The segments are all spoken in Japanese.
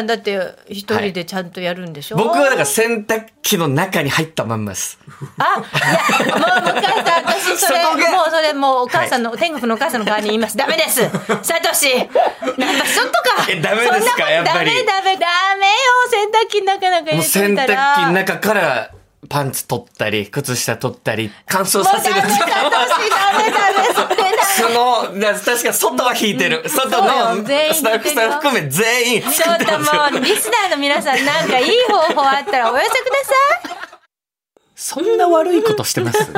さんだって一人でちゃんとやるんでしょ、僕はだから洗濯機の中に入ったまんまです。あ、いや、もう向井さん、私それ、そもうそれもうお母さんの、天国のお母さんの代わりに言います。ダメです。サトシ。なんかちょっとか。えダメですか？そんなことやっぱりダメダメダメよ。洗濯機の中なんか入もうれ洗濯機てみたら。の中からパンツ取ったり、靴下取ったり、乾燥させる。ダメ、サトシ、ダメダメ、その、だ確か外は引いてる。外のスタッフさん含め全員ちょっともう、リスナーの皆さん、なんかいい方法あったらお寄せください。そんな悪いことしてます？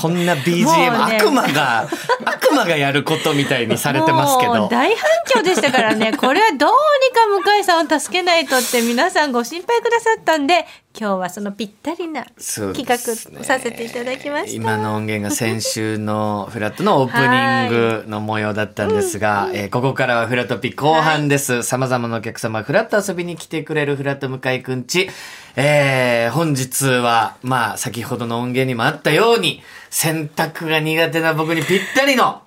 こんな BGM、ね悪魔が、悪魔がやることみたいにされてますけど。もう大反響でしたからね、これはどうにか向井さんを助けないとって皆さんご心配くださったんで、今日はそのぴったりな企画させていただきました。今の音源が先週のフラットのオープニングの模様だったんですが、えーここからはフラットピ後半です。様々なお客様、フラット遊びに来てくれるフラット向井くんち。えー本日は、まあ、先ほどの音源にもあったように、洗濯が苦手な僕にぴったりの、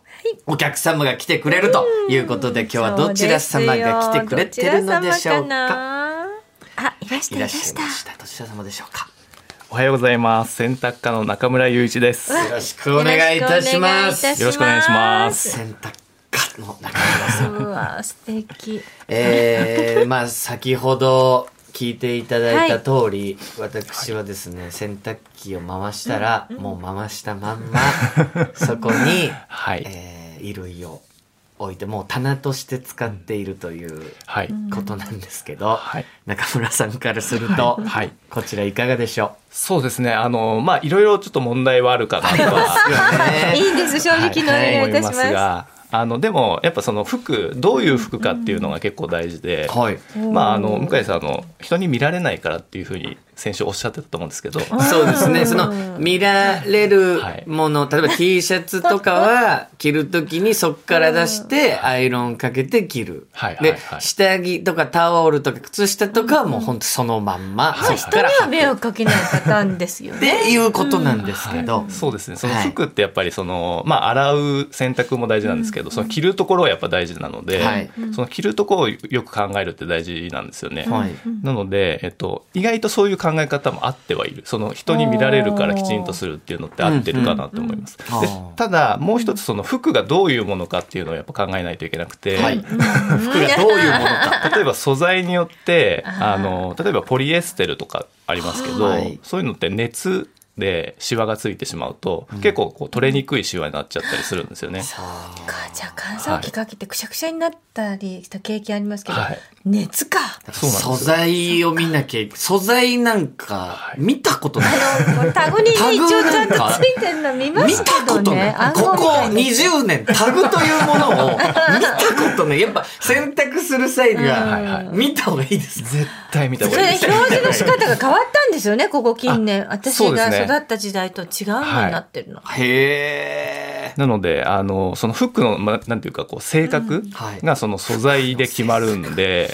お客様が来てくれるということで、今日はどちら様が来てくれてるのでしょうか？かあ、いらしたいらっいらし。しゃいましたた。どちら様でしょうか？おはようございます。洗濯家の中村雄一です。よろしくお願いいたします。よろしくお願いします洗濯家の中村さん。うわ、素敵。えー、まあ先ほど聞いていただいた通り、私はですね、洗濯機を回したら、もう回したまんま、そこに、はい。えー衣類を置いて、もう棚として使っているというはい。ことなんですけど、はい中村さんからすると、はいこちらいかがでしょそうですね。あの、まあ、いろいろちょっと問題はあるかなとは。う。いいんです、正直にお願いいたします。思いますが、あの、でも、やっぱその服、どういう服かっていうのが結構大事で、はい。まあ、あの、向井さん、あの、人に見られないからっていうふうに先週おっしゃってたと思うんですけど、そうですね。その、見られるもの、例えば T シャツとかは、着るときにそっから出して、アイロンかけて着る。はいはいでは、い。下着とかタオルとか靴下とかはもう本当そのまんま、そっ人には迷惑かけないパターンですよっね。ていうことなんですけど。そうですね。そのはい。服ってやっぱりその、まあ洗う洗濯も大事なんですけど、その着るところはやっぱ大事なので、はい。その着るところをよく考えるって大事なんですよね。はい。なので、えっと、意外とそういう考え方もあってはいる。その人に見られるからきちんとするっていうのって合ってるかなと思います。うんうんでただ、もう一つその服がどういうものかっていうのをやっぱ考えないといけなくて、はい。服がどういうものか。例えば素材によって、あの、例えばポリエステルとかありますけど、はいそういうのって熱でシワがついてしまうと、結構こう取れにくいシワになっちゃったりするんですよね。かじゃあ乾燥機かけてくしゃくしゃになったりした経験ありますけど、はい熱か。そうなんですよ素材を見なきゃい素材なんか見たことない。もうタグに一応ちゃんとついてるの見ま見すけどたことないね。。暗ここ号みたいな20年タグというものを見たことない。やっぱ選択する際には見た方がいいです。絶対見たそれ方がいいです。表示の仕方が変わったんですよね、ここ近年。私がそうですね育った時代と違うのになってるの。へー。なので、あの、その服の、まあ、なんていうか、こう、性格はいがその素材で決まるんで、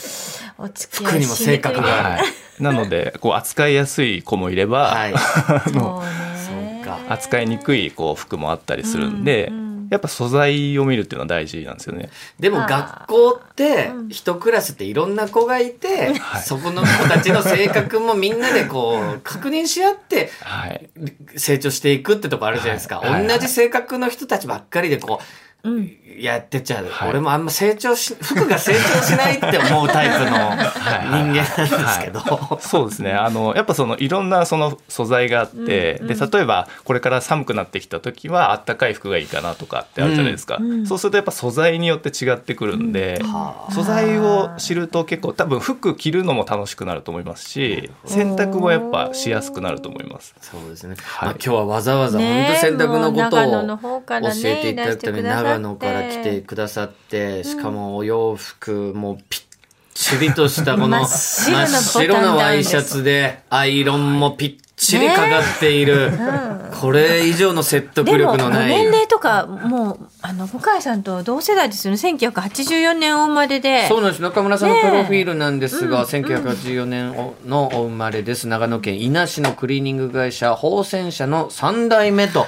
お付き合服にも性格がはあるい。なので、こう、扱いやすい子もいれば、はい。そうそうね。か。扱いにくいこう服もあったりするんで、うんうんやっぱ素材を見るっていうのは大事なんですよね。でも学校って一クラスっていろんな子がいて、はいそこの子たちの性格もみんなでこう確認し合ってはい。成長していくってとこあるじゃないですか。同じ性格の人たちばっかりでこう、うんやってっちゃう、はい。俺もあんま成長し、服が成長しないって思うタイプの人間なんですけど。そうですね。あの、やっぱそのいろんなその素材があって、で、例えばこれから寒くなってきた時はあったかい服がいいかなとかってあるじゃないですか。そうするとやっぱ素材によって違ってくるんで、素材を知ると結構多分服着るのも楽しくなると思いますし、洗濯もやっぱしやすくなると思います。そうですね。はい。まあ、今日はわざわざ本ね当洗濯のことを教からねえていただくためにいらしてくださって長野から来てくださって、しかもお洋服もぴっちりとしたこの真っ白なワイシャツでアイロンもぴっちりかかっている、これ以上の説得力のない年齢とかもうあの向井さんと同世代ですよね。1984年お生まれで。そうなんです。中村さんのプロフィールなんですが、1984年のお生まれです。長野県伊那市のクリーニング会社宝泉社の3代目と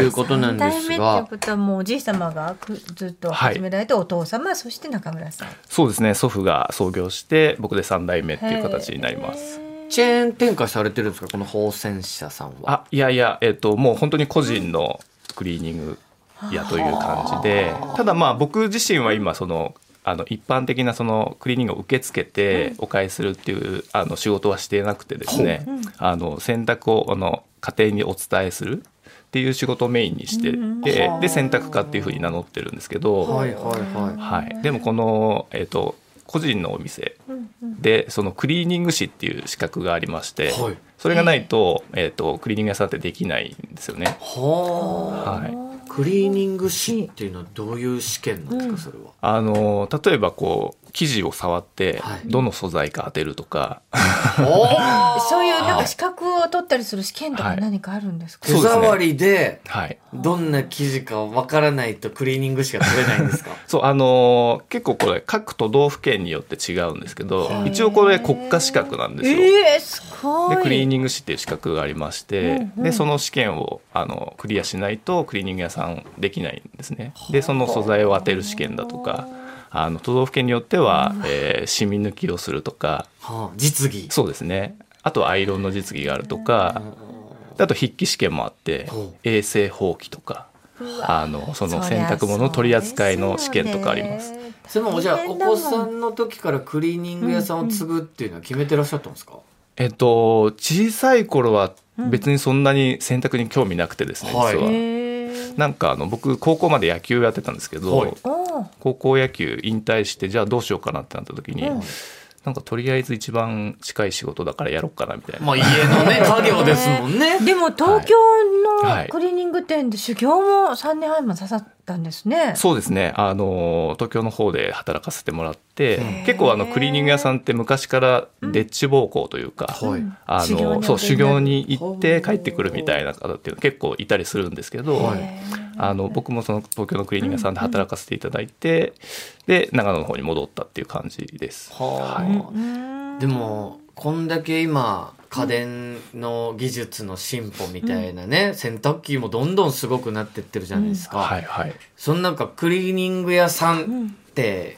いうことなんで三代目ってすが、ことはもうおじい様がくずっと始められて、お父様そして中村さん。そうですね。祖父が創業して僕で3代目っていう形になります。チェーン展開されてるんですか？この宝泉社さんは。あいやいや、えっと、もう本当に個人のクリーニング屋という感じで。ただまあ僕自身は今そのあの一般的なそのクリーニングを受け付けてお返しするっていうあの仕事はしていなくてですね、あの洗濯をあの家庭にお伝えするっていう仕事をメインにしてて、で洗濯家っていうふうに名乗ってるんですけど、はいはいはい。はい、でもこの、えっと個人のお店でそのクリーニング師っていう資格がありまして、はい。それがないと,、えっとクリーニング屋さんってできないんですよね。はあ。はいクリーニング師っていうのはどういう試験なんですかそれは、あの例えばこう生地を触ってはい。どの素材か当てるとか、お そういうなんか資格を取ったりする試験とかはい。何かあるんですか、手触りではい、どんな生地かわからないとクリーニングしか取れないんですか？そうあの結構これ各都道府県によって違うんですけど一応これ国家資格なんですよ。ええすごい。でクリーニング師っていう資格がありまして、でその試験をあのクリアしないとクリーニング屋さんできないんですね。でその素材を当てる試験だとかあの都道府県によっては、えー、染み抜きをするとかはあ、実技。そうですね。あとアイロンの実技があるとかあと筆記試験もあって衛生法規とかあのその洗濯物の取り扱いの試験とかあります。それもじゃあお子さんの時からクリーニング屋さんを継ぐっていうのは決めてらっしゃったんですか、えっと小さい頃は別にそんなに洗濯に興味なくてですね、はい。実は。ええなんかあの僕高校まで野球やってたんですけど、高校野球引退してじゃあどうしようかなってなった時に、なんかとりあえず一番近い仕事だからやろうかなみたいな、まあ家のね 家業ですもんね。でも東京はい。のクリーニング店で修行も3年半も刺さったんですね。そうですね。あの東京の方で働かせてもらって結構あのクリーニング屋さんって昔からデッチ奉公というか、はい。あ修行にのそう修行に行って帰ってくるみたいな方っていうの結構いたりするんですけど、はい。あの僕もその東京のクリーニング屋さんで働かせていただいて、で長野の方に戻ったっていう感じです。はあ、でもこんだけ今家電の技術の進歩みたいなね、洗濯機もどんどんすごくなってってるじゃないですか、はいはい。そのなんかクリーニング屋さんって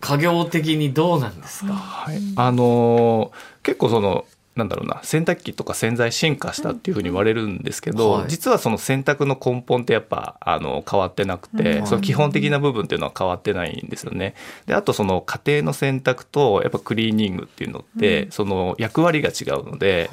家業的にどうなんですか、はい、あのー結構そのなんだろうな洗濯機とか洗剤進化したっていうふうに言われるんですけど、はい。実はその洗濯の根本ってやっぱあの変わってなくて、うん。その基本的な部分っていうのは変わってないんですよね。であとその家庭の洗濯とやっぱクリーニングっていうのって、その役割が違うので、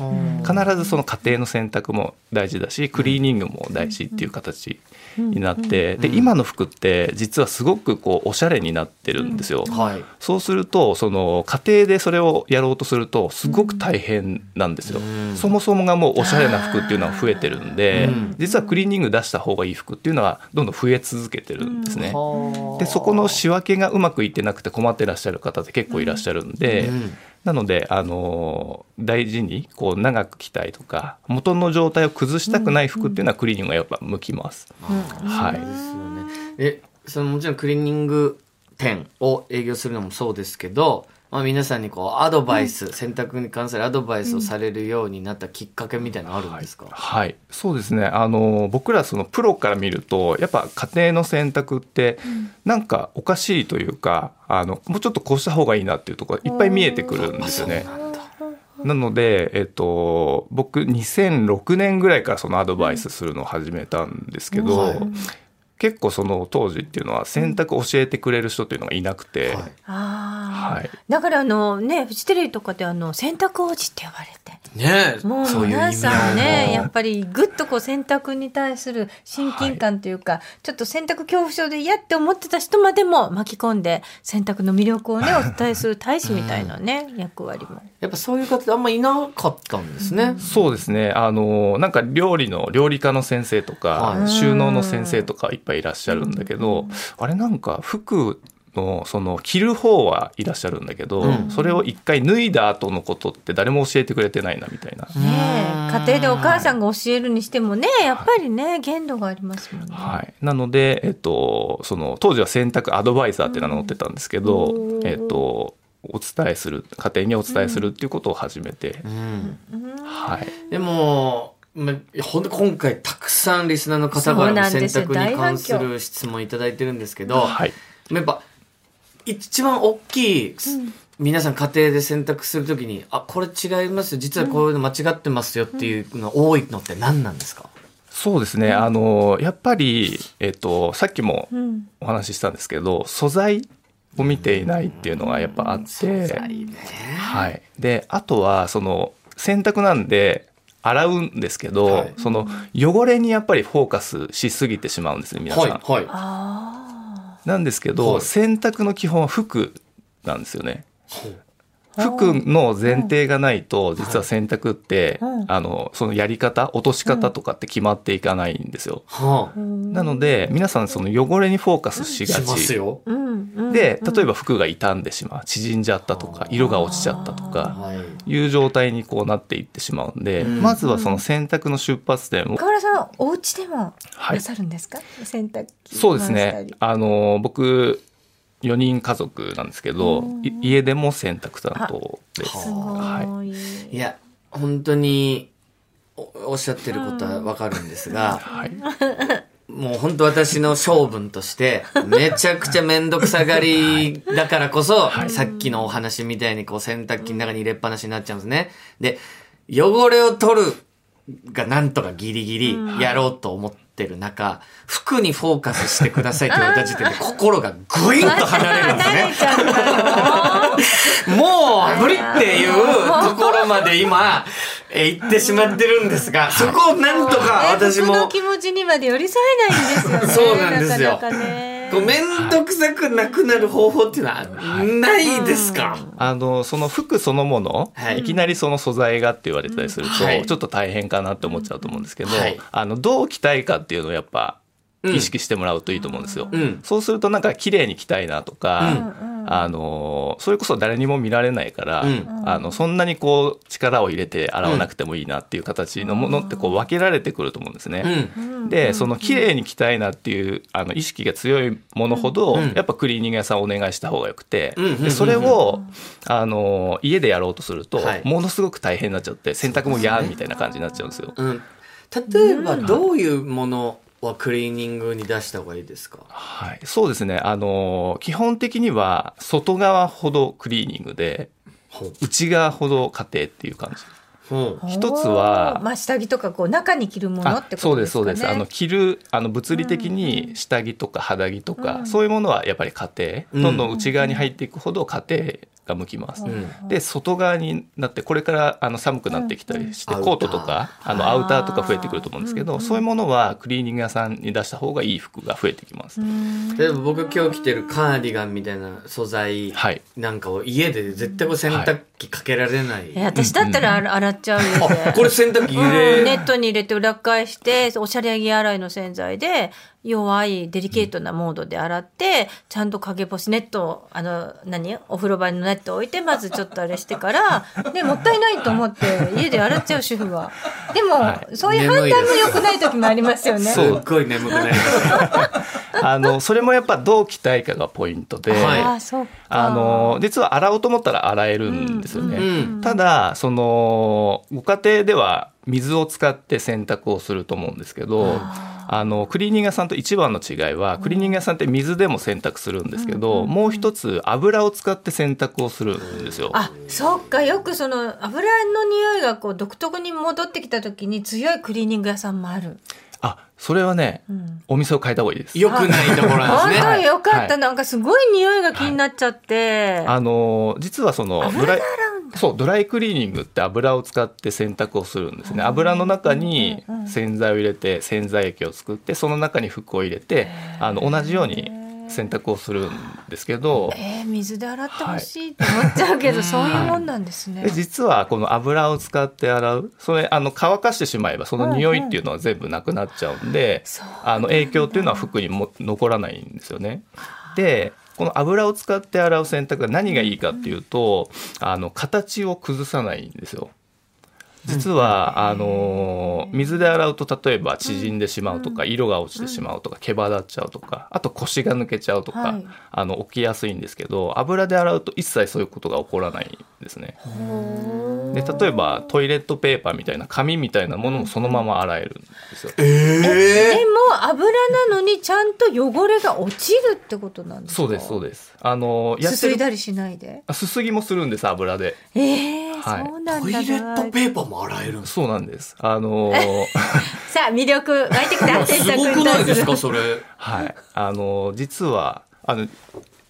必ずその家庭の洗濯も大事だしクリーニングも大事っていう形になって、で今の服って実はすごくこうおしゃれになってるんですよ。はい。そうするとその家庭でそれをやろうとするとすごく大変なんですよ、うん。そもそもがもうおしゃれな服っていうのは増えてるんで、うん。実はクリーニング出した方がいい服っていうのはどんどん増え続けてるんですね、はあ。でそこの仕分けがうまくいってなくて困ってらっしゃる方って結構いらっしゃるんで、うんなので、あの大事にこう長く着たいとか元の状態を崩したくない服っていうのはクリーニングがやっぱ向きます、はい。ですよね。え、そのもちろんクリーニング店を営業するのもそうですけど、まあ皆さんにこうアドバイス、洗濯に関するアドバイスをされるようになったきっかけみたいなのあるんですか、はい、そうですね。あの僕らそのプロから見ると、やっぱ家庭の選択ってなんかおかしいというか、あのもうちょっとこうした方がいいなっていうところがいっぱい見えてくるんですよね。なので、えっと、僕2006年ぐらいからそのアドバイスするのを始めたんですけど、はい結構その当時っていうのは選択教えてくれる人っていうのがいなくて、はい。ああ、はい。だからあのねフジテレビとかであの洗濯王子って呼ばれて。ねえ、もう皆味さんね、やも。っぱりぐっとこう選択に対する親近感というか、ちょっと選択恐怖症で嫌って思ってた人までも巻き込んで選択の魅力をね、お伝えする大使みたいなね、役割も。やっぱそういう方ってあんまいなかったんですね。そうですね。あの、なんか料理の、料理科の先生とか、はい収納の先生とかいっぱいいらっしゃるんだけど、あれなんか服のその着る方はいらっしゃるんだけど、うんそれを一回脱いだ後のことって誰も教えてくれてないなみたいな。ねえ家庭でお母さんが教えるにしてもねやっぱりね限度がありますもんね。はい、なので、えっと、その当時は選択アドバイザーって名乗ってたんですけど、うんえっと、お伝えする家庭にお伝えするっていうことを始めて、うん。はい、でも、ま、ほんと今回たくさんリスナーの方からなんですよ選択に関する質問いただいてるんですけど、はい、やっぱ一番大きい、皆さん家庭で選択するときに、あ、これ違いますよ実はこういうの間違ってますよっていうの多いのって何なんですか、そうですね、あのやっぱり、えっと、さっきもうん。お話ししたんですけど素材を見ていないっていうのがやっぱあって、はい、であとはその洗濯なんで洗うんですけど、はいその汚れにやっぱりフォーカスしすぎてしまうんですね皆さん。はい、はい。あなんですけど、はい洗濯の基本は服なんですよね。服の前提がないと、実は洗濯って、うんあの、そのやり方、落とし方とかって決まっていかないんですよ。はあ。なので、皆さんその汚れにフォーカスしあ、がしますち。で、例えば服が傷んでしまう、縮んじゃったとか、色が落ちちゃったとか、はい。いう状態にこうなっていってしまうんで、うん。まずはその洗濯の出発点を岡村さんお家でもはい。なさるんですか、洗濯機そうです。ね。あの、僕、4人家族なんですけど、い家でも洗濯担当です。すごい、はい。いや、本当におおっしゃってることはわかるんですが、はい。もう本当私の性分として、めちゃくちゃめんどくさがりだからこそ、さっきのお話みたいにこう洗濯機の中に入れっぱなしになっちゃうんですね。で、汚れを取るがなんとかギリギリやろうと思ってる中、服にフォーカスしてくださいって言われた時点で心がぐいんと離れるんですね。もう無理っていうところまで今、えー行ってしまってるんですが、そこをなんとか私服のも、気持ちにまで寄り添えないんですよね。そうなんですよ。なかなかねこうめんどくさくなくなる方法っていうのはないですか、あの、その服そのもの、はい。い、きなりその素材がって言われたりすると、はい。ちょっと大変かなって思っちゃうと思うんですけど、はい。あの、どう着たいかっていうのをやっぱ、うん意識してもらうといいと思うんですよ。うん。そうするとなんか綺麗に着たいなとか、うん。あのそれこそ誰にも見られないから、うん。あのそんなにこう力を入れて洗わなくてもいいなっていう形のものってこう分けられてくると思うんですね。うん。でその綺麗に着たいなっていうあの意識が強いものほど、うん。やっぱクリーニング屋さんお願いした方がよくて、でそれをあの家でやろうとすると、はい。ものすごく大変になっちゃって洗濯も嫌みたいな感じになっちゃうんですよ。うん。例えばどういうものはクリーニングに出した方がいいですか？はい、そうですね。あの基本的には外側ほどクリーニングで。内側ほど家庭っていう感じ。一つはまあ、下着とかこう中に着るものってことですかね。そうですそうです。あの着るあの物理的に下着とか肌着とか、そういうものはやっぱり家庭、うん。どんどん内側に入っていくほど家庭が向きます、ん。で外側になってこれからあの寒くなってきたりして、うん。コートとかあのアウターとか増えてくると思うんですけど、そういうものはクリーニング屋さんに出した方がいい服が増えてきます、例えば僕今日着てるカーディガンみたいな素材はい。なんかを家で絶対これ洗濯機かけられない。え私だったら洗洗っちゃうよ、あ、これ洗濯機入うん。れ、ネットに入れて裏返しておしゃれ着洗いの洗剤で弱いデリケートなモードで洗って、ちゃんと陰干しネットをあの何？お風呂場にネット置いてまずちょっとあれしてからでもったいないと思って家で洗っちゃう主婦は。でも、そういう判断も良くない時もありますよね。す。っごい眠くなります。あのそれもやっぱどう着たいかがポイントで、はい。ああそうか。あの実は洗おうと思ったら洗えるんですよね。うん。ただそのご家庭では水を使って洗濯をすると思うんですけどあのクリーニング屋さんと一番の違いはクリーニング屋さんって水でも洗濯するんですけど、もう一つ油を使って洗濯をするんですよ。あそっかよくその油の匂いがこう独特に戻ってきた時に強いクリーニング屋さんもある、あそれはね、うん。お店を変えた方がいいです。良くないところなん本ですね。当よかった、はい。なんかすごい匂いが気になっちゃって、あの実はその油ドライで洗うんだそうドライクリーニングって油を使って洗濯をするんですね。油の中に洗剤を入れて洗剤液を作ってその中に服を入れてあの同じように洗濯をするんですけど。えー、水で洗ってほしいって思っちゃうけど、そういうもんなんですね。で実はこの油を使って洗うそれあの乾かしてしまえばその匂いっていうのは全部なくなっちゃうんでそうあの影響っていうのは服にも残らないんですよね。でこの油を使って洗う洗濯が何がいいかっていうと、あの形を崩さないんですよ。実は、あの水で洗うと例えば縮んでしまうとか、色が落ちてしまうとか毛羽立っちゃうとかあと腰が抜けちゃうとか、はいあの起きやすいんですけど油で洗うと一切そういうことが起こらないんですね。で例えばトイレットペーパーみたいな紙みたいなものもそのまま洗えるんですよ。でも油なのにちゃんと汚れが落ちるってことなんですか？そうですそうです。あのすすいるだりしないで。あすすぎもするんです油で。ええはいそうなんだトイレットペーパーも洗えるんですそうなんです。あの さあ魅力湧いてきた。すごくないですかそれはい。あの実はあの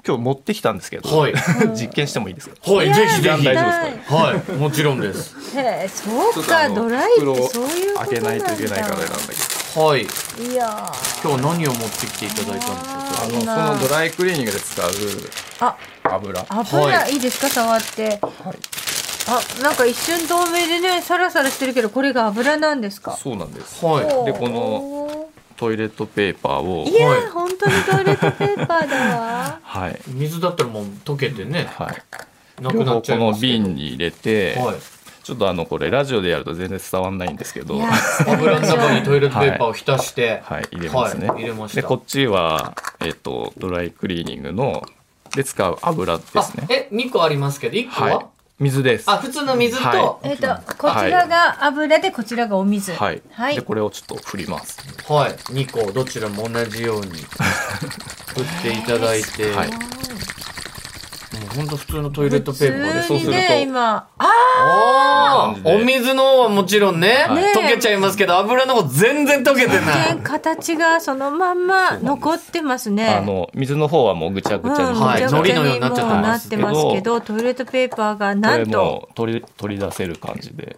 今日持ってきたんですけど、はい。実験してもいいですか？はいぜひぜひ。大丈夫ですはいもちろんです。へ えそうかドライってそういうこと開なんだ。けないといけないからなんだけはい。いやー。今日は何を持ってきていただいたんですか？ど、あの今そのドライクリーニングで使うあ油。油、、はい。いですか？触って。はい。あなんか一瞬透明でねサラサラしてるけどこれが油なんですか？そうなんです。はい。でこのトイレットペーパーを。いや、はい。本当にトイレットペーパーだわ。はい。水だったらもう溶けてね。はい。なくなっちゃ両方このいますけど。瓶に入れて、はいちょっとあのこれラジオでやると全然伝わんないんですけど、油の中にトイレットペーパーを浸して。はい入れますね。はい入れました。でこっちはえっとドライクリーニングので使う油ですあね。え二個ありますけど一個は、はい。水です。あ普通の水と、はえっ、とこちらが油でこちらがお水。はい。はい。でこれをちょっと振ります。はい、2個どちらも同じように。振っていただいて、はい。もうほんと普通のトイレットペーパーでそうすると。ね今。ああお水の方はもちろんね、ね溶けちゃいますけど油の方全然溶けてない。ー形がそのまんま残ってますね。あの水の方はもうぐちゃぐちゃにうんはいのようになっちゃってます。もうなってますけどトイレットペーパーがなんと取り取り出せる感じで。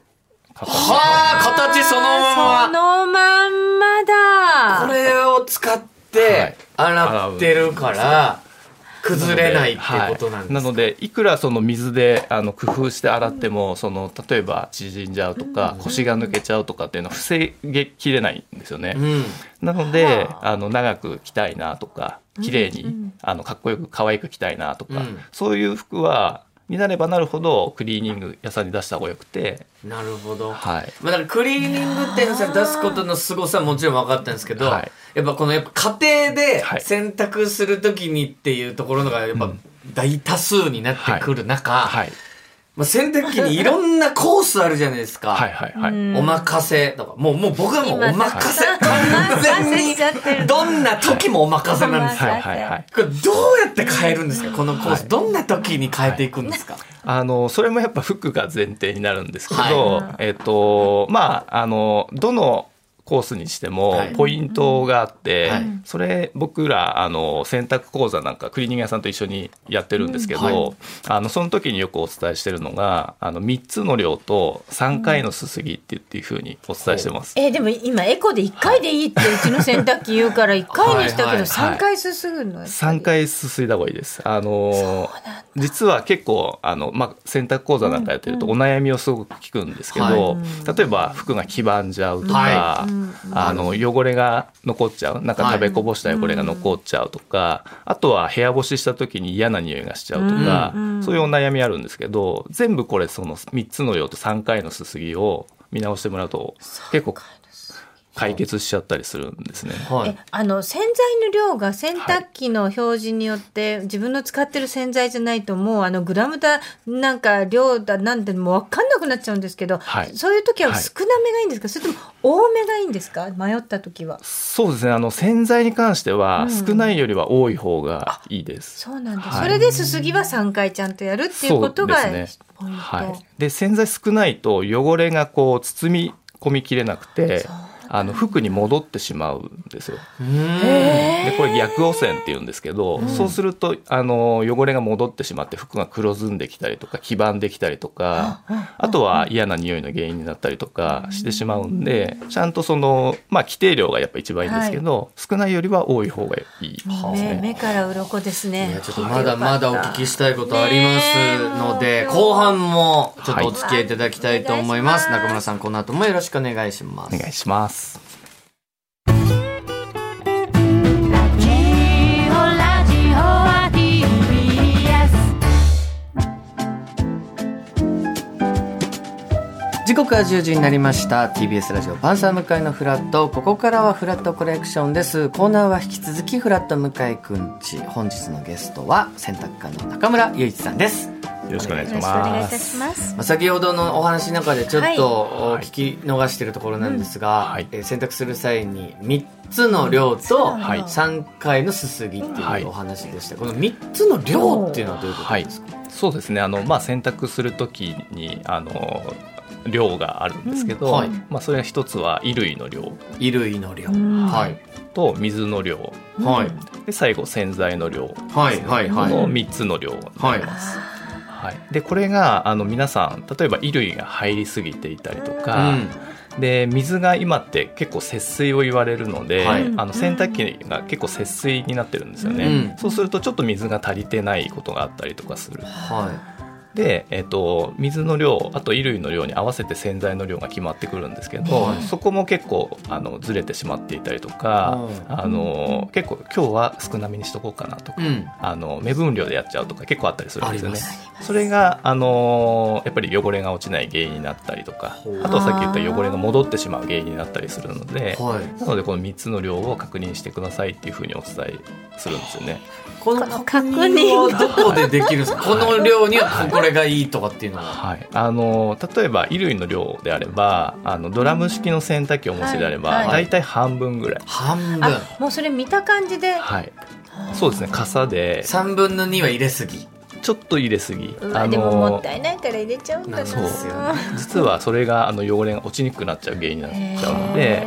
形はあ形そのまそまのまんまだ。これを使って洗ってるから崩れないってことなんですか、はいなのでいくらその水であの工夫して洗っても、その例えば縮んじゃうとか、腰が抜けちゃうとかっていうのは防げきれないんですよね。うん。なのであ。の長く着たいなとか綺麗に、あのかっこよく可愛く着たいなとか、うん。そういう服はになればなるほどクリーニング屋さんに出した方がよくて、なるほど、はい、まあ、だからクリーニング店さん出すことの凄さはもちろん分かったんですけど、はい。やっぱこのやっぱ家庭ではい。洗濯するときにっていうところのがやっぱうん。大多数になってくる中、はい、まあ、洗濯機にいろんなコースあるじゃないですか。はいはいはい、うん。お任せとか、もう、もう僕はもうお今任せ。は い完全に、どんな時もお任せなんですよ。はいはいはい。これどうやって変えるんですか？このコース。どんな時に変えていくんですか？あのそれもやっぱ服が前提になるんですけど、はえっ、とまああのどのコースにしてもはい。ポイントがあって、はい。それ僕らあの洗濯講座なんかクリーニング屋さんと一緒にやってるんですけど、うん。はい。あのその時によくお伝えしてるのがあの3つの量と3回のすすぎっていうふうにお伝えしてます。えーでも今エコで1回でいいってうちの洗濯機言うから1回にしたけどはい。はい3回すすぐのやっぱり3回すすいだ方がいいです。あの実は結構あの、まあ、洗濯講座なんかやってるとお悩みをすごく聞くんですけど、は例えば服が黄ばんじゃうとか、はあの汚れが残っちゃう。なんか食べこぼした汚れが残っちゃうとか、あとは部屋干しした時に嫌な匂いがしちゃうとか、そういうお悩みあるんですけど全部これその3つの量と3回のすすぎを見直してもらうと結構解決しちゃったりするんですね。はい。え。あの洗剤の量が洗濯機の表示によって、自分の使ってる洗剤じゃないともうあのグラムだなんか量だなんてもう分かんなくなっちゃうんですけど、はい。そういう時ははい。少なめがいいんですか、それとも多めがいいんですか？迷った時は。そうですね。あの洗剤に関してはうん少ないよりは多い方がいいです。そうなんだ、はい。それで、すすぎは3回ちゃんとやるっていうことがそうですね。ポイント。はい、で洗剤少ないと汚れがこう包み込みきれなくてあの服に戻ってしまうんですよ。でこれ逆汚染っていうんですけど、そうするとあの汚れが戻ってしまって服が黒ずんできたりとか黄ばんできたりとか、あとは嫌な匂いの原因になったりとかしてしまうんでちゃんとそのまあ規定量がやっぱ一番いいんですけど、少ないよりは多い方がいいです目ね。目から鱗ですね。いやちょっとまだまだお聞きしたいことありますので、後半もちょっとお付き合いいただきたいと思います。はい中村さん、この後もよろしくお願いします。お願いします。ます。時刻は1時になりました。TBS ラジオパンサー向井のフラット。ここからはフラットコレクションです。コーナーは引き続きフラット向井くんち。本日のゲストは洗濯家の中村雄一さんです。よろしくお願いしよろしくお願いいたます。します。まあ先ほどのお話の中でちょっとはい。聞き逃しているところなんですが、はい。えー洗濯する際に3つの量とはい。3回のすすぎってはい。いうお話でした、この3つの量っていうのはどういうことですか、そうですね。あのまあ洗濯するときにあの量があるんですけど、うんはい。まあそれが一つは衣類の量。衣類の量、ん。はい。と水の量、はい。で最後洗剤の量。はい。はい。はい。の三つの量になります。はい。でこれがあの皆さん例えば衣類が入りすぎていたりとか。で水が今って結構節水を言われるので、はい。あの洗濯機が結構節水になってるんですよね、うん。そうするとちょっと水が足りてないことがあったりとかする。はで、えっと水の量あと衣類の量に合わせて洗剤の量が決まってくるんですけど、はい。そこも結構あのずれてしまっていたりとか、うん。あの結構今日は少なめにしとこうかなとか、い、うん、あの目分量でやっちゃうとか結構あったりするんですよね。それが、あのやっぱり汚れが落ちない原因になったりとかあとはさっき言った汚れが戻ってしまう原因になったりするのではい。なのでこの3つの量を確認してくださいっていうふうにお伝えするんですよね。この確確認認はどこでできるんですか？この量にはこれがいいとかっていうのは。はい、あの例えば衣類の量であればあのドラム式の洗濯機をお持ちであれば、はい。大体半分ぐらい、半分。あ、もうそれ見た感じで？はい、そうですね。傘で。3分の2は入れすぎ。ちょっと入れすぎ。うわでももったいないから入れちゃうんだな。そうですよね。実はそれがあの汚れが落ちにくくなっちゃう原因になっちゃうので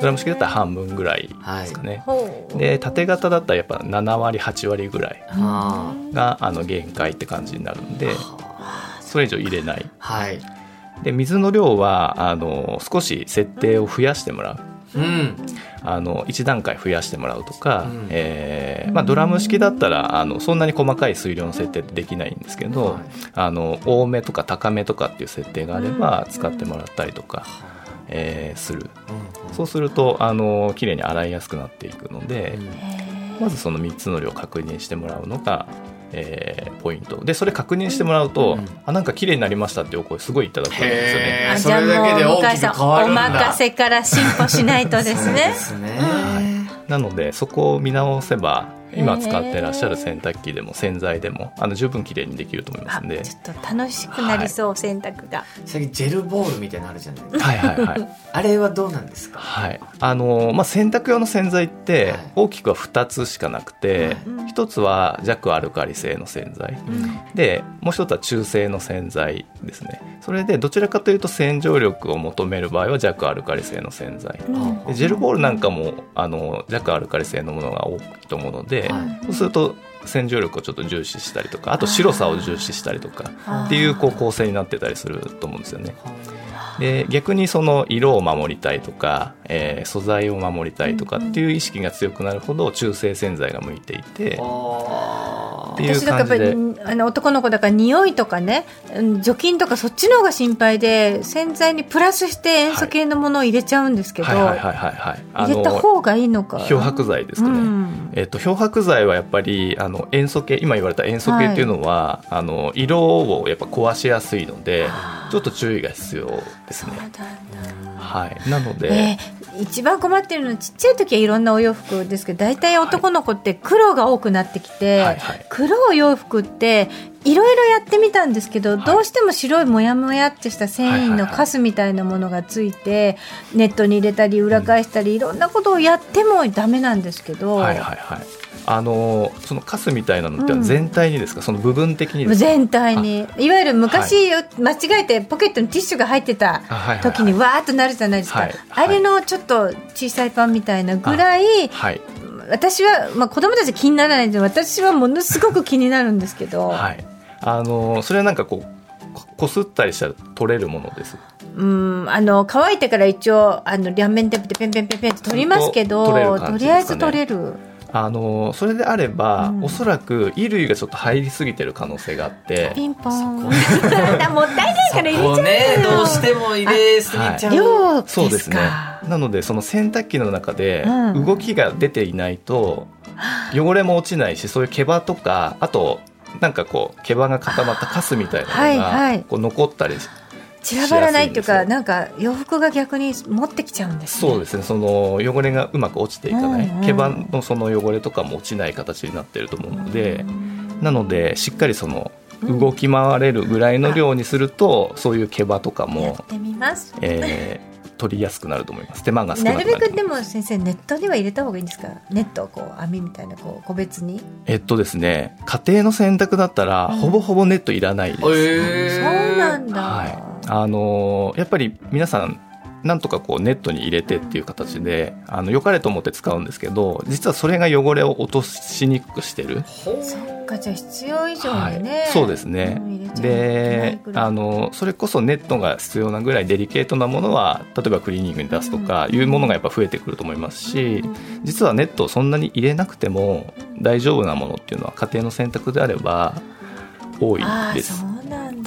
ドラム式だったら半分ぐらいですかね、ほう。で縦型だったらやっぱ7割8割ぐらいあがあの限界って感じになるんでそれ以上入れない。あはい。で水の量はあの少し設定を増やしてもらう。うん。あの1段階増やしてもらうとか、うん。えーまあ、ドラム式だったらあのそんなに細かい水量の設定ってできないんですけど、はい。あの多めとか高めとかっていう設定があれば使ってもらったりとか、えーする。そうするとあの綺麗に洗いやすくなっていくので、まずその3つの量を確認してもらうのが、えーポイント。でそれ確認してもらうと、うんあなんか綺麗になりましたっていうお声すごいいただくんですよね。それだけで大きくもう向井さん変わるんだ。お任せから進歩しないとですね。で。すね、なのでそこを見直せば今使ってらっしゃる洗濯機でも洗剤でもあの十分綺麗にできると思いますあんで。ちょっと楽しくなりそう、洗濯が。最近ジェルボールみたいなのあるじゃないですか。はいはいはい、あれはどうなんですか？はい。あのまあ、洗濯用の洗剤ってはい。大きくは2つしかなくて、はい。1つは弱アルカリ性の洗剤。うん。でもう1つは中性の洗剤ですね。それでどちらかというと洗浄力を求める場合は弱アルカリ性の洗剤。でジェルボールなんかもあの弱アルカリ性のものが多いと思うので、はい。そうすると洗浄力をちょっと重視したりとかあと白さを重視したりとかっていうこう構成になってたりすると思うんですよね。で逆にその色を守りたいとか、えー素材を守りたいとかっていう意識が強くなるほど中性洗剤が向いていてあっていう私だからやっぱ感じりあの男の子だから匂いとかねうん除菌とかそっちの方が心配で洗剤にプラスして塩素系のものを入れちゃうんですけど、はいはいはいはいはい。あ入れた方がいいのか漂白剤ですかね、うん。えっと漂白剤はやっぱりあの塩素系今言われた塩素系っていうのは、あの色をやっぱ壊しやすいのでちょっと注意が必要ですね。はい。なので、えー一番困ってるのはちっちゃい時はいろんなお洋服ですけど大体男の子って黒が多くなってきて、はいはい。黒い洋服っていろいろやってみたんですけど、はいどうしても白いもやもやってした繊維のカスみたいなものがついて、ネットに入れたり裏返したり、いろんなことをやってもダメなんですけど、はいはいはいあのそのカスみたいなのっては全体にですか、その部分的に全体に。いわゆる昔、間違えてポケットにティッシュが入ってた時にわーっとなるじゃないですか、はい。はい。あれのちょっと小さいパンみたいなぐらいはい。私は、まあ、子供たち気にならないんで私はものすごく気になるんですけど、はい。あのそれはなんかこうここすったりしたら取れるものです？うんあの乾いてから一応あの両面テープでペンペンペンペンって取りますけど取れる感とりあえず取れる。あのそれであれば、うん。おそらく衣類がちょっと入りすぎてる可能性があって。ピンポン。もったいないから入れちゃうこうねどうしても入れすぎちゃう、量ですか。そうですね。なのでその洗濯機の中でうん。動きが出ていないと汚れも落ちないしそういう毛羽とかあとなんかこう毛羽が固まったカスみたいなのがはいはい。こう残ったり散らばらないっていうかなんか洋服が逆に持ってきちゃうんですね。そうですね。その汚れがうまく落ちていかない、うんうん。毛羽のその汚れとかも落ちない形になってると思うので、なのでしっかりその動き回れるぐらいの量にすると、そういう毛羽とかやもっ、てみます。えー取りやすくなると思います。手間が少ななくなる。るべくでも先生ネットには入れた方がいいんですか？ネットをこう網みたいなこう個別に？えっとですね家庭の洗濯だったら、うん。ほぼほぼネットいらないです、えそうなんだ、はい、あのーやっぱり皆さんなんとかこうネットに入れてっていう形であの良かれと思って使うんですけど実はそれが汚れを落としにくくしてる。そっかじゃあ必要以上はい。にね、そうですね。であのそれこそネットが必要なぐらいデリケートなものは例えばクリーニングに出すとかいうものがやっぱ増えてくると思いますし実はネットをそんなに入れなくても大丈夫なものっていうのは家庭の選択であれば多いです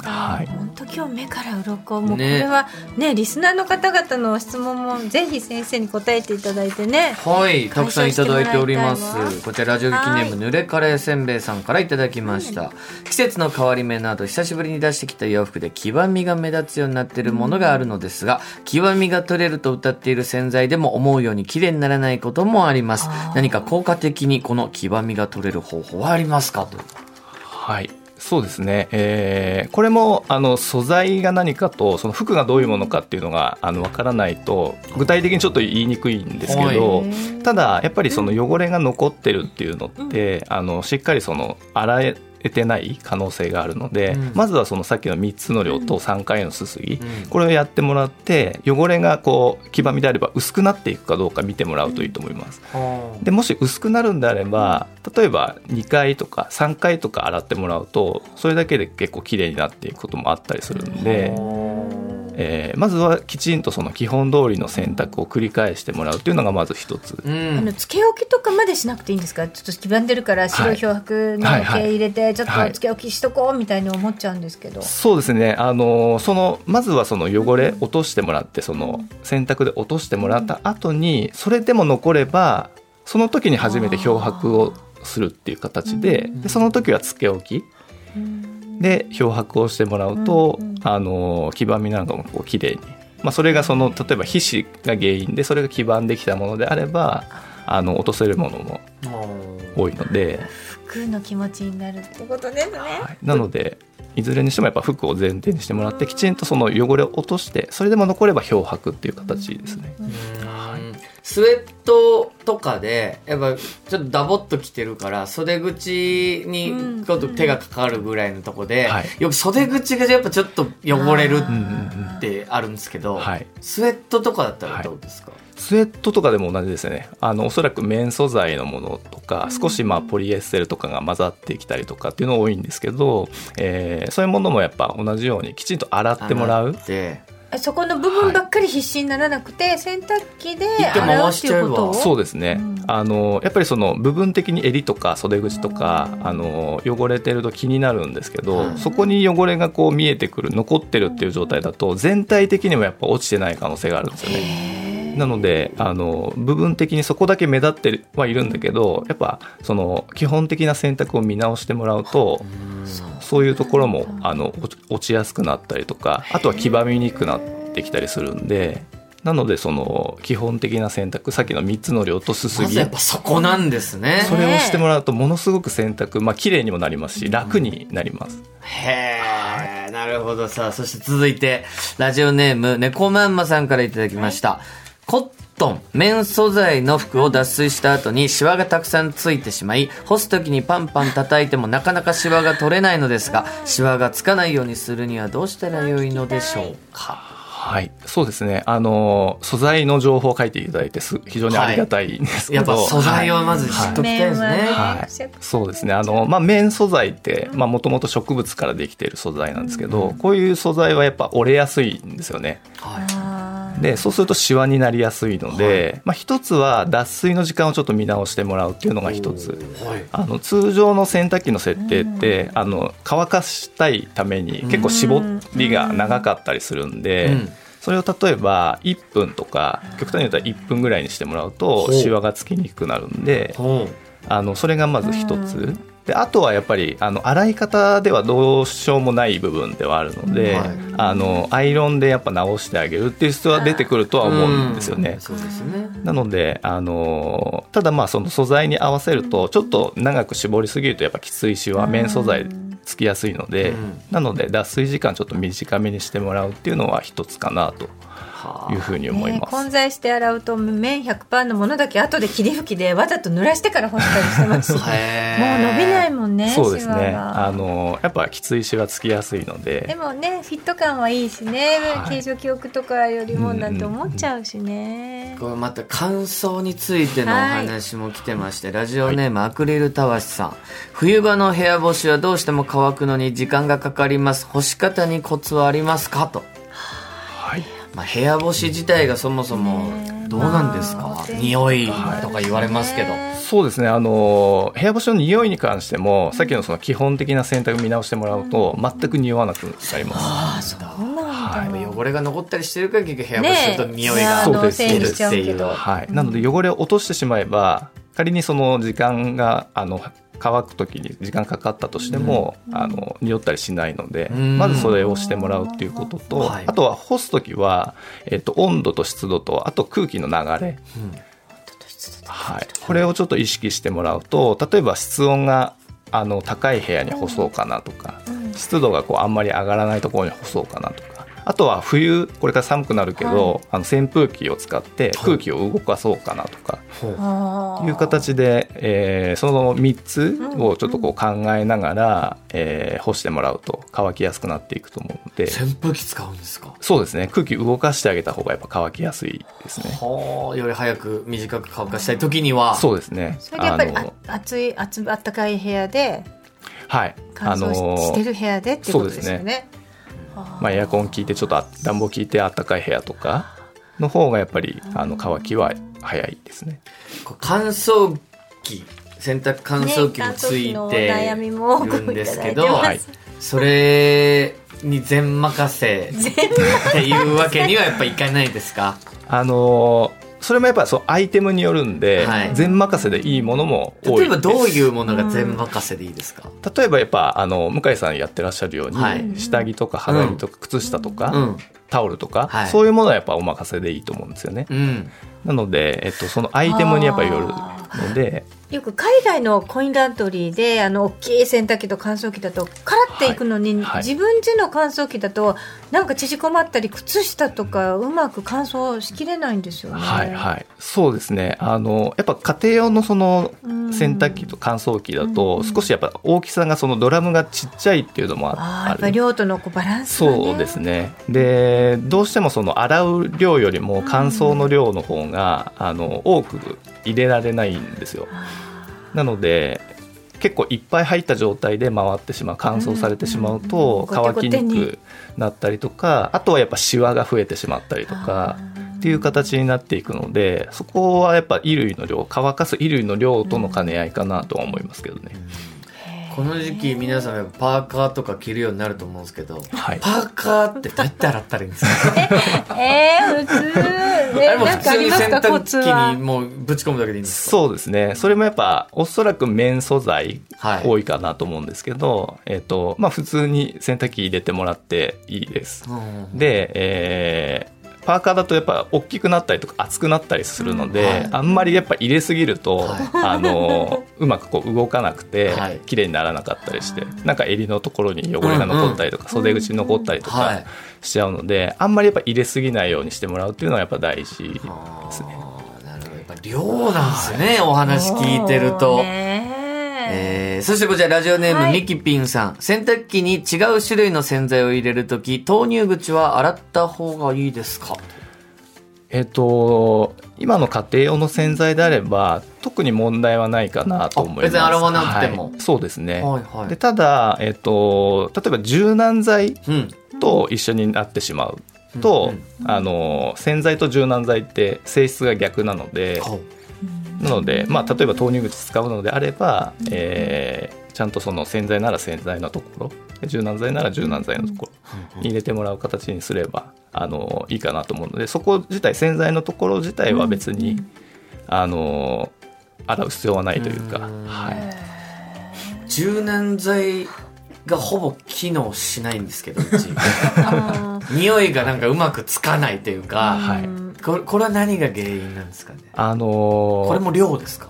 はい。本当今日目から鱗。もうこねれはねリスナーの方々の質問もぜひ先生に答えていただいてね。はい、たくさんいただいております。こちらラジオ劇ネーム濡れカレーせんべいさんからいただきました。季節の変わり目など久しぶりに出してきた洋服で黄ばみが目立つようになっているものがあるのですが、黄ばみが取れると歌っている洗剤でも思うように綺麗にならないこともあります。何か効果的にこの黄ばみが取れる方法はありますかと。はいそうですね、えーこれもあの素材が何かとその服がどういうものかっていうのがあの分からないと具体的にちょっと言いにくいんですけど、はい。ただやっぱりその汚れが残ってるっていうのって、あのしっかりその洗えてない可能性があるので、うん。まずはそのさっきの3つの量と3回のすすぎ、うん。これをやってもらって汚れがこう黄ばみであれば薄くなっていくかどうか見てもらうといいと思います。でもし薄くなるんであれば例えば2回とか3回とか洗ってもらうとそれだけで結構綺麗になっていくこともあったりするんで、えーまずはきちんとその基本通りの選択を繰り返してもらうというのがまず一つ。うん。あのつけ置きとかまでしなくていいんですか？ちょっと黄ばんでるから白い漂白のはいはい。毛入れてちょっはい。とつけ置きしとこうみたいに思っちゃうんですけど、そうですねあのそのまずはその汚れ落としてもらってその洗濯で落としてもらった後にそれでも残ればその時に初めて漂白をするっていう形ででその時はつけ置きで漂白をしてもらうと、うんうんあの黄ばみなんかもこう綺麗に、まあ、それがその例えば皮脂が原因でそれが黄ばんできたものであればあの落とせるものも多いので、服の気持ちになるってことですね、はい。なのでいずれにしてもやっぱ服を前提にしてもらってきちんとその汚れを落としてそれでも残れば漂白っていう形ですね。スウェットとかでやっぱちょっとダボっと着てるから袖口にうん。ちょっと手がかかるぐらいのとこで、はい。よく袖口がやっぱちょっと汚れるってあるんですけど、はい。スウェットとかだったらどうですか、スウェットとかでも同じですね。あのおそらく綿素材のものとか少しまあポリエステルとかが混ざってきたりとかっていうの多いんですけど、えーそういうものもやっぱ同じようにきちんと洗ってもらう。洗って。えそこの部分ばっかり必死にならなくて、洗濯機で洗うっていうこと？をそうですね、うん。あのやっぱりその部分的に襟とか袖口とかあの汚れてると気になるんですけど、はい。そこに汚れがこう見えてくる残ってるっていう状態だと全体的にもやっぱ落ちてない可能性があるんですよね。なのであの部分的にそこだけ目立ってはいるんだけどやっぱその基本的な選択を見直してもらうとそういうところもあの落ちやすくなったりとかあとは黄ばみにくくなってきたりするんでなのでその基本的な選択さっきの3つの量とすすぎ。まずやっぱそこなんですね。それをしてもらうとものすごく選択まあ綺麗にもなりますし楽になります。へえ、なるほどさ。あそして続いてラジオネーム猫まんまさんからいただきました、コットン綿素材の服を脱水した後にシワがたくさんついてしまい干す時にパンパン叩いてもなかなかシワが取れないのですがシワがつかないようにするにはどうしたらよいのでしょうか？はい、そうですね。あの素材の情報を書いていただいてす非常にありがたいんですけど、やっぱ素材をまず知っときたいですね、はい。はい、そうですね。あの、まあ、綿素材ってもともと植物からできている素材なんですけど、こういう素材はやっぱ折れやすいんですよね。あーでそうするとシワになりやすいので、まあ、一つは脱水の時間をちょっと見直してもらうっていうのが一つ。はい。あの通常の洗濯機の設定って、あの乾かしたいために結構絞りが長かったりするんで、うん。それを例えば1分とか極端に言ったら1分ぐらいにしてもらうとシワがつきにくくなるんであのそれがまず一つであとはやっぱりあの洗い方ではどうしようもない部分ではあるので、はいあのアイロンでやっぱ直してあげるっていう必要は出てくるとは思うんですよね。そうですね。なので、あのただまあその素材に合わせるとちょっと長く絞りすぎるとやっぱきついしは綿素材つきやすいので、うんなので脱水時間ちょっと短めにしてもらうっていうのは一つかなというふうに思いねます。混在して洗うと綿100%のものだけ後で霧吹きでわざと濡らしてから干したりしてますし。もう伸びないもんねそうですね。あのやっぱきついしはつきやすいので、でもねフィット感はいいしね、はい。形状記憶とかよりもなんて思っちゃうしね、これまた乾燥についてのお話も来てまして、ラジオネームアクリルたわしさん、冬場の部屋干しはどうしても乾くのに時間がかかります。干し方にコツはありますか？と、はい。まあ、部屋干し自体がそもそもどうなんですか、まあ匂いとか言われますけど、そうですね。あの部屋干しの匂いに関してもさっきのその基本的な洗濯見直してもらうと全く匂わなくなります。ああそうなんだ、はい。汚れが残ったりしてるから結局部屋干しすると匂いがそうです。せーのしちゃうはい、なので汚れを落としてしまえば仮にその時間があの乾く時に時間かかったとしても、あの匂ったりしないので、うん。まずそれをしてもらうっていうことと、はい。あとは干す時は、えっと、温度と湿度とあと空気の流れ、はい、これをちょっと意識してもらうと例えば室温があの高い部屋に干そうかなとか、湿度がこうあんまり上がらないところに干そうかなとかあとは冬これから寒くなるけど、あの扇風機を使って空気を動かそうかなとかあーいう形で、えーその3つをちょっとこう考えながら、えー干してもらうと乾きやすくなっていくと思うので。扇風機使うんですか？そうですね。空気動かしてあげた方がやっぱ乾きやすいですね。はあより早く短く乾かしたい時には。そうですね。それでやっぱりあ暑い暑あったかい部屋ではい。乾燥し,、あのしてる部屋でっていうことですよね。まあ、エアコン効いてちょっとあ暖房効いてあったかい部屋とかの方がやっぱりあの乾きは早いですね。乾燥機洗濯乾燥機もついてるんですけど、いただい。てますはい。それに全任せっていうわけにはやっぱいかないですか？あのそれもやっぱそうアイテムによるんで、はい。全任せでいいものも多い例えばどうういうものが全任せでいいですか、例えばやっぱあの向井さんやってらっしゃるように、はい。下着とか肌着とか靴下とか、うん。タオルとか、はい。そういうものはやっぱお任せでいいと思うんですよね。うん。なので、えっと、そのアイテムにやっぱりよるのでよく海外のコインランドリーであの大きい洗濯機と乾燥機だとカラっていくのに、はい。はい。自分家の乾燥機だとなんか縮こまったり靴下とかうまく乾燥しきれないんですよね。はいはい、そうですね。あのやっぱ家庭用のそのうん。洗濯機と乾燥機だと少しやっぱ大きさがそのドラムがちっちゃいっていうのもあああ量とのこうバランスが、ね、そうですね。でどうしてもその洗う量よりも乾燥の量の方があの多く入れられないんですよ。なので結構いっぱい入った状態で回ってしまう乾燥されてしまうとうんうんうん乾きにくくなったりとかあとはやっぱシワが増えてしまったりとかっていう形になっていくのでそこはやっぱ衣類の量乾かす衣類の量との兼ね合いかなとは思いますけどね。この時期皆さんやっぱパーカーとか着るようになると思うんですけど、はい。パーカーってどうやって洗ったらいいんですか？えー、普通。あえれも普なんかあります通に洗濯機にもうぶち込むだけでいいんですか？そうですね。それもやっぱおそらく綿素材はい。多いかなと思うんですけど、えっとまあ、普通に洗濯機入れてもらっていいです。うん。で、えーパーカーだとやっぱ大きくなったりとか厚くなったりするので、はい。あんまりやっぱ入れすぎると、はい。あのうまくこう動かなくて、はい。綺麗にならなかったりしてなんか襟のところに汚れが残ったりとか、袖口に残ったりとかはい。しちゃうので、あんまりやっぱ入れすぎないようにしてもらうっていうのはやっぱ大事ですね。量なんですね、お話聞いてると。ねえーそしてこちらラジオネーム、はい。ミキピンさん。洗濯機に違う種類の洗剤を入れるとき、投入口は洗った方がいいですか？えっと、今の家庭用の洗剤であれば特に問題はないかなと思います。あ別に洗わなくても。はい。そうですね、はいはい。でただ、えっと、例えば柔軟剤うん。と一緒になってしまうと、あの洗剤と柔軟剤って性質が逆なので、ほうなので、まあ、例えば投入口使うのであれば、えーちゃんとその洗剤なら洗剤のところで柔軟剤なら柔軟剤のところに入れてもらう形にすればあのいいかなと思うのでそこ自体洗剤のところ自体は別に、あの洗う必要はないというか、うん。はい、柔軟剤がほぼ機能しないんですけどうち。匂いがなんかうまくつかないというか、はい。これこれは何が原因なんですかね？あのーこれも量ですか？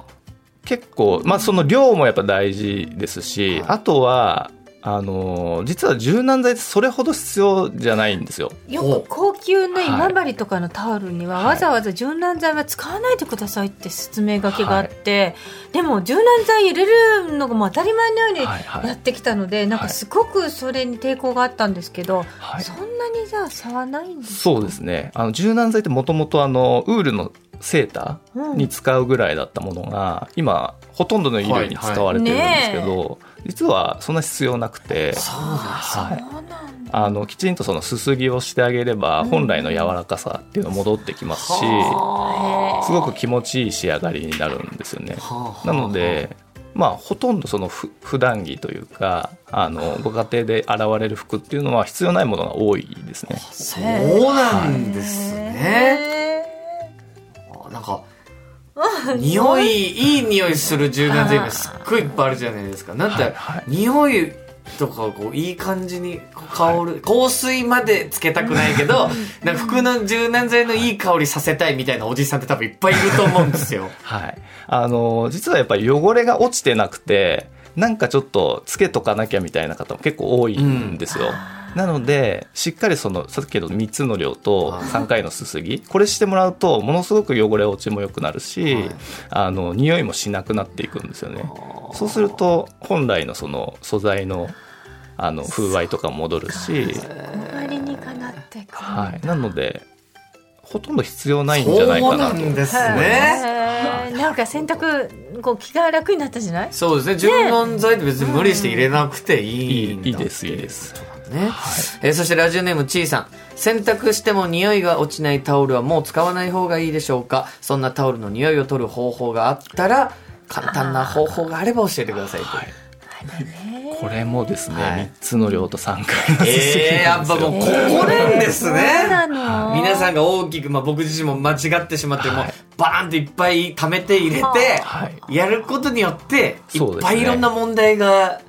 結構、まあ、その量もやっぱ大事ですし、はい。あとはあのー実は柔軟剤ってそれほど必要じゃないんですよ。よく高級な今はい。治とかのタオルにははい。わざわざ柔軟剤は使わないでくださいって説明書きがあって、でも柔軟剤入れるのがもう当たり前のようにはいはい。やってきたので、なんかすごくそれに抵抗があったんですけど、はい。そんなにじゃあ差はないんですか？そうですね。あの柔軟剤ってもともとあのウールのセーターに使うぐらいだったものが、今ほとんどの衣類に使われてるんですけど、実はそんな必要なくて、あのきちんとそのすすぎをしてあげれば本来の柔らかさっていうのが戻ってきますし、はすごく気持ちいい仕上がりになるんですよね。はあなので、まあ、ほとんどそのふ普段着というかあのご家庭で現れる服っていうのは必要ないものが多いですね。そうなんですね。あなんか、匂い、いい匂いする柔軟剤がすっごいいっぱいあるじゃないですか。なんて、はいはい匂いとかこういい感じに香る、香水までつけたくないけど、なんか服の柔軟剤のいい香りさせたいみたいなおじさんって多分いっぱいいると思うんですよ。はい、あの実はやっぱり汚れが落ちてなくてなんかちょっとつけとかなきゃみたいな方も結構多いんですよ。なのでしっかりそのさっきの3つの量と3回のすすぎこれしてもらうとものすごく汚れ落ちも良くなるし、はい。あの匂いもしなくなっていくんですよね。そうすると本来のその素材のあの風合いとかも戻るし、周りにかなってくるんだ。はい、なのでほとんど必要ないんじゃないかなと。そうなんですね。なんか洗濯こう気が楽になったじゃない？そうですね。柔軟剤って別に無理して入れなくていいんだ。いいいいですいいです。ね、えーそしてラジオネームちーさん。洗濯しても匂いが落ちないタオルはもう使わない方がいいでしょうか？そんなタオルの匂いを取る方法があったら簡単な方法があれば教えてくださいとはいこれもですね、はい。3つの量と3回のえー、やっぱもうここなんですね。皆さんが大きく、まあ、僕自身も間違ってしまって、もうはいバーンといっぱい溜めて入れて、はい。やることによっていっぱいいろんな問題が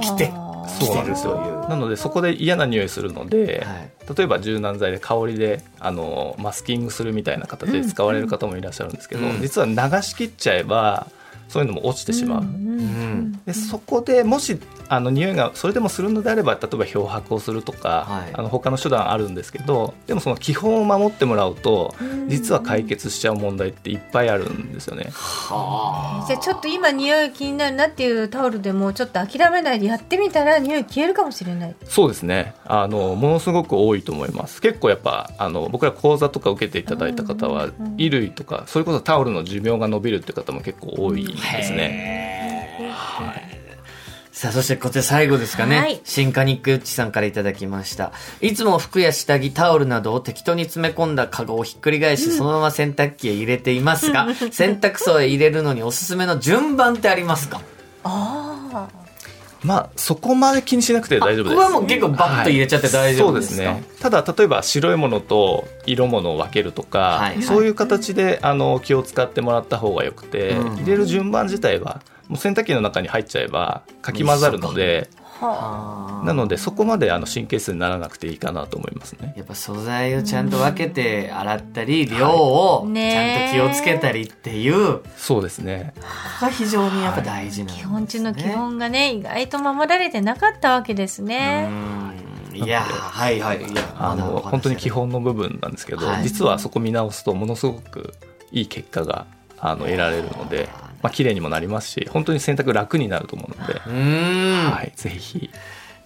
起きてはあそうなんですよ。来てるという。なのでそこで嫌な匂いするので、はい。例えば柔軟剤で香りであのマスキングするみたいな形で使われる方もいらっしゃるんですけど、うん。実は流し切っちゃえばそういうのも落ちてしまう、うんでそこでもしあの匂いがそれでもするのであれば例えば漂白をするとか、はい。あの他の手段あるんですけどでもその基本を守ってもらうと実は解決しちゃう問題っていっぱいあるんですよね。はじゃあちょっと今匂い気になるなっていうタオルでもちょっと諦めないでやってみたら匂い消えるかもしれない。そうですね。あのものすごく多いと思います。結構やっぱあの僕ら講座とか受けていただいた方は衣類とかそれこそタオルの寿命が伸びるっていう方も結構多いですね。さあ、そしてこちら最後ですかね。はい新カニックユッチさんからいただきました。いつも服や下着、タオルなどを適当に詰め込んだカゴをひっくり返し、そのまま洗濯機へ入れていますが、洗濯槽へ入れるのにおすすめの順番ってありますか？あまあそこまで気にしなくて大丈夫です。ここはもう結構バッと入れちゃって大丈夫ですか、はいそうですね。ただ例えば白いものと色物を分けるとか、はい。そういう形であの気を使ってもらった方がよくて、うん。入れる順番自体はもう洗濯機の中に入っちゃえばかき混ざるので、あはあーなのでそこまであの神経質にならなくていいかなと思いますね。やっぱ素材をちゃんと分けて洗ったり、量をちゃんねと気をつけたりっていう、こそうですね。こが非常にやっぱ大事なんです、ね。基本中の基本がね意外と守られてなかったわけですね。うん。いやはいはいい。やあの本当に基本の部分なんですけど、はい。実はそこ見直すとものすごくいい結果があの得られるので、まあ綺麗にもなりますし、本当に洗濯楽になると思うので、うーん、はい、ぜひ。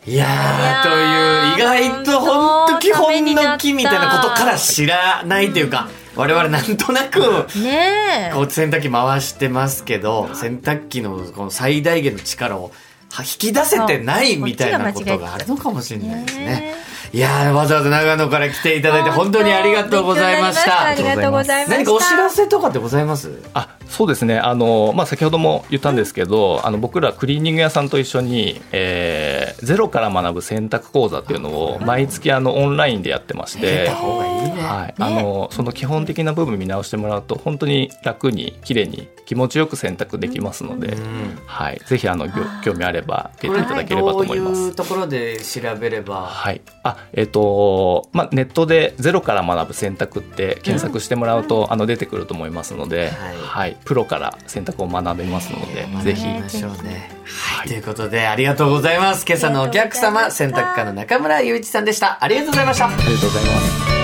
いやー、という、意外と本当基本の木みたいなことから知らないというか、我々なんとなく、ねえ。こう洗濯機回してますけど、洗濯機のこの最大限の力をは引き出せてないみたいなことがあるのかもしれないですね。いやー、わざわざ長野から来ていただいて本当にありがとうございました。ありがとうございました。何かお知らせとかってございます？あそうですね。あの、まあ、先ほども言ったんですけど、あの僕らクリーニング屋さんと一緒に、えーゼロから学ぶ選択講座っていうのを毎月あのオンラインでやってまして。はい、あのその基本的な部分見直してもらうと本当に楽に綺麗に気持ちよく選択できますので、うん。はい、ぜひあの興味あれば受けていただければと思います。どういう。ところで調べれば。はい、あえっ、とまあネットでゼロから学ぶ選択って検索してもらうと、あの出てくると思いますので、はい。はい、プロから選択を学べますので、ぜひ学びましょうね。はい。ということで、ありがとうございます。今朝のお客様、選択家の中村雄一さんでした。ありがとうございました。ありがとうございます。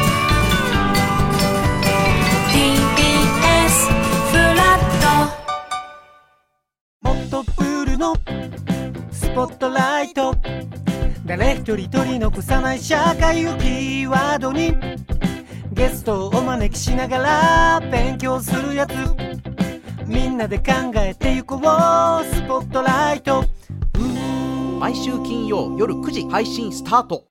TBS フラットもっとプールのスポットライト誰一人取り残さない社会をキーワードにゲストをお招きしながら勉強するやつみんなで考えてゆこう。スポットライト。毎週金曜夜9時配信スタート。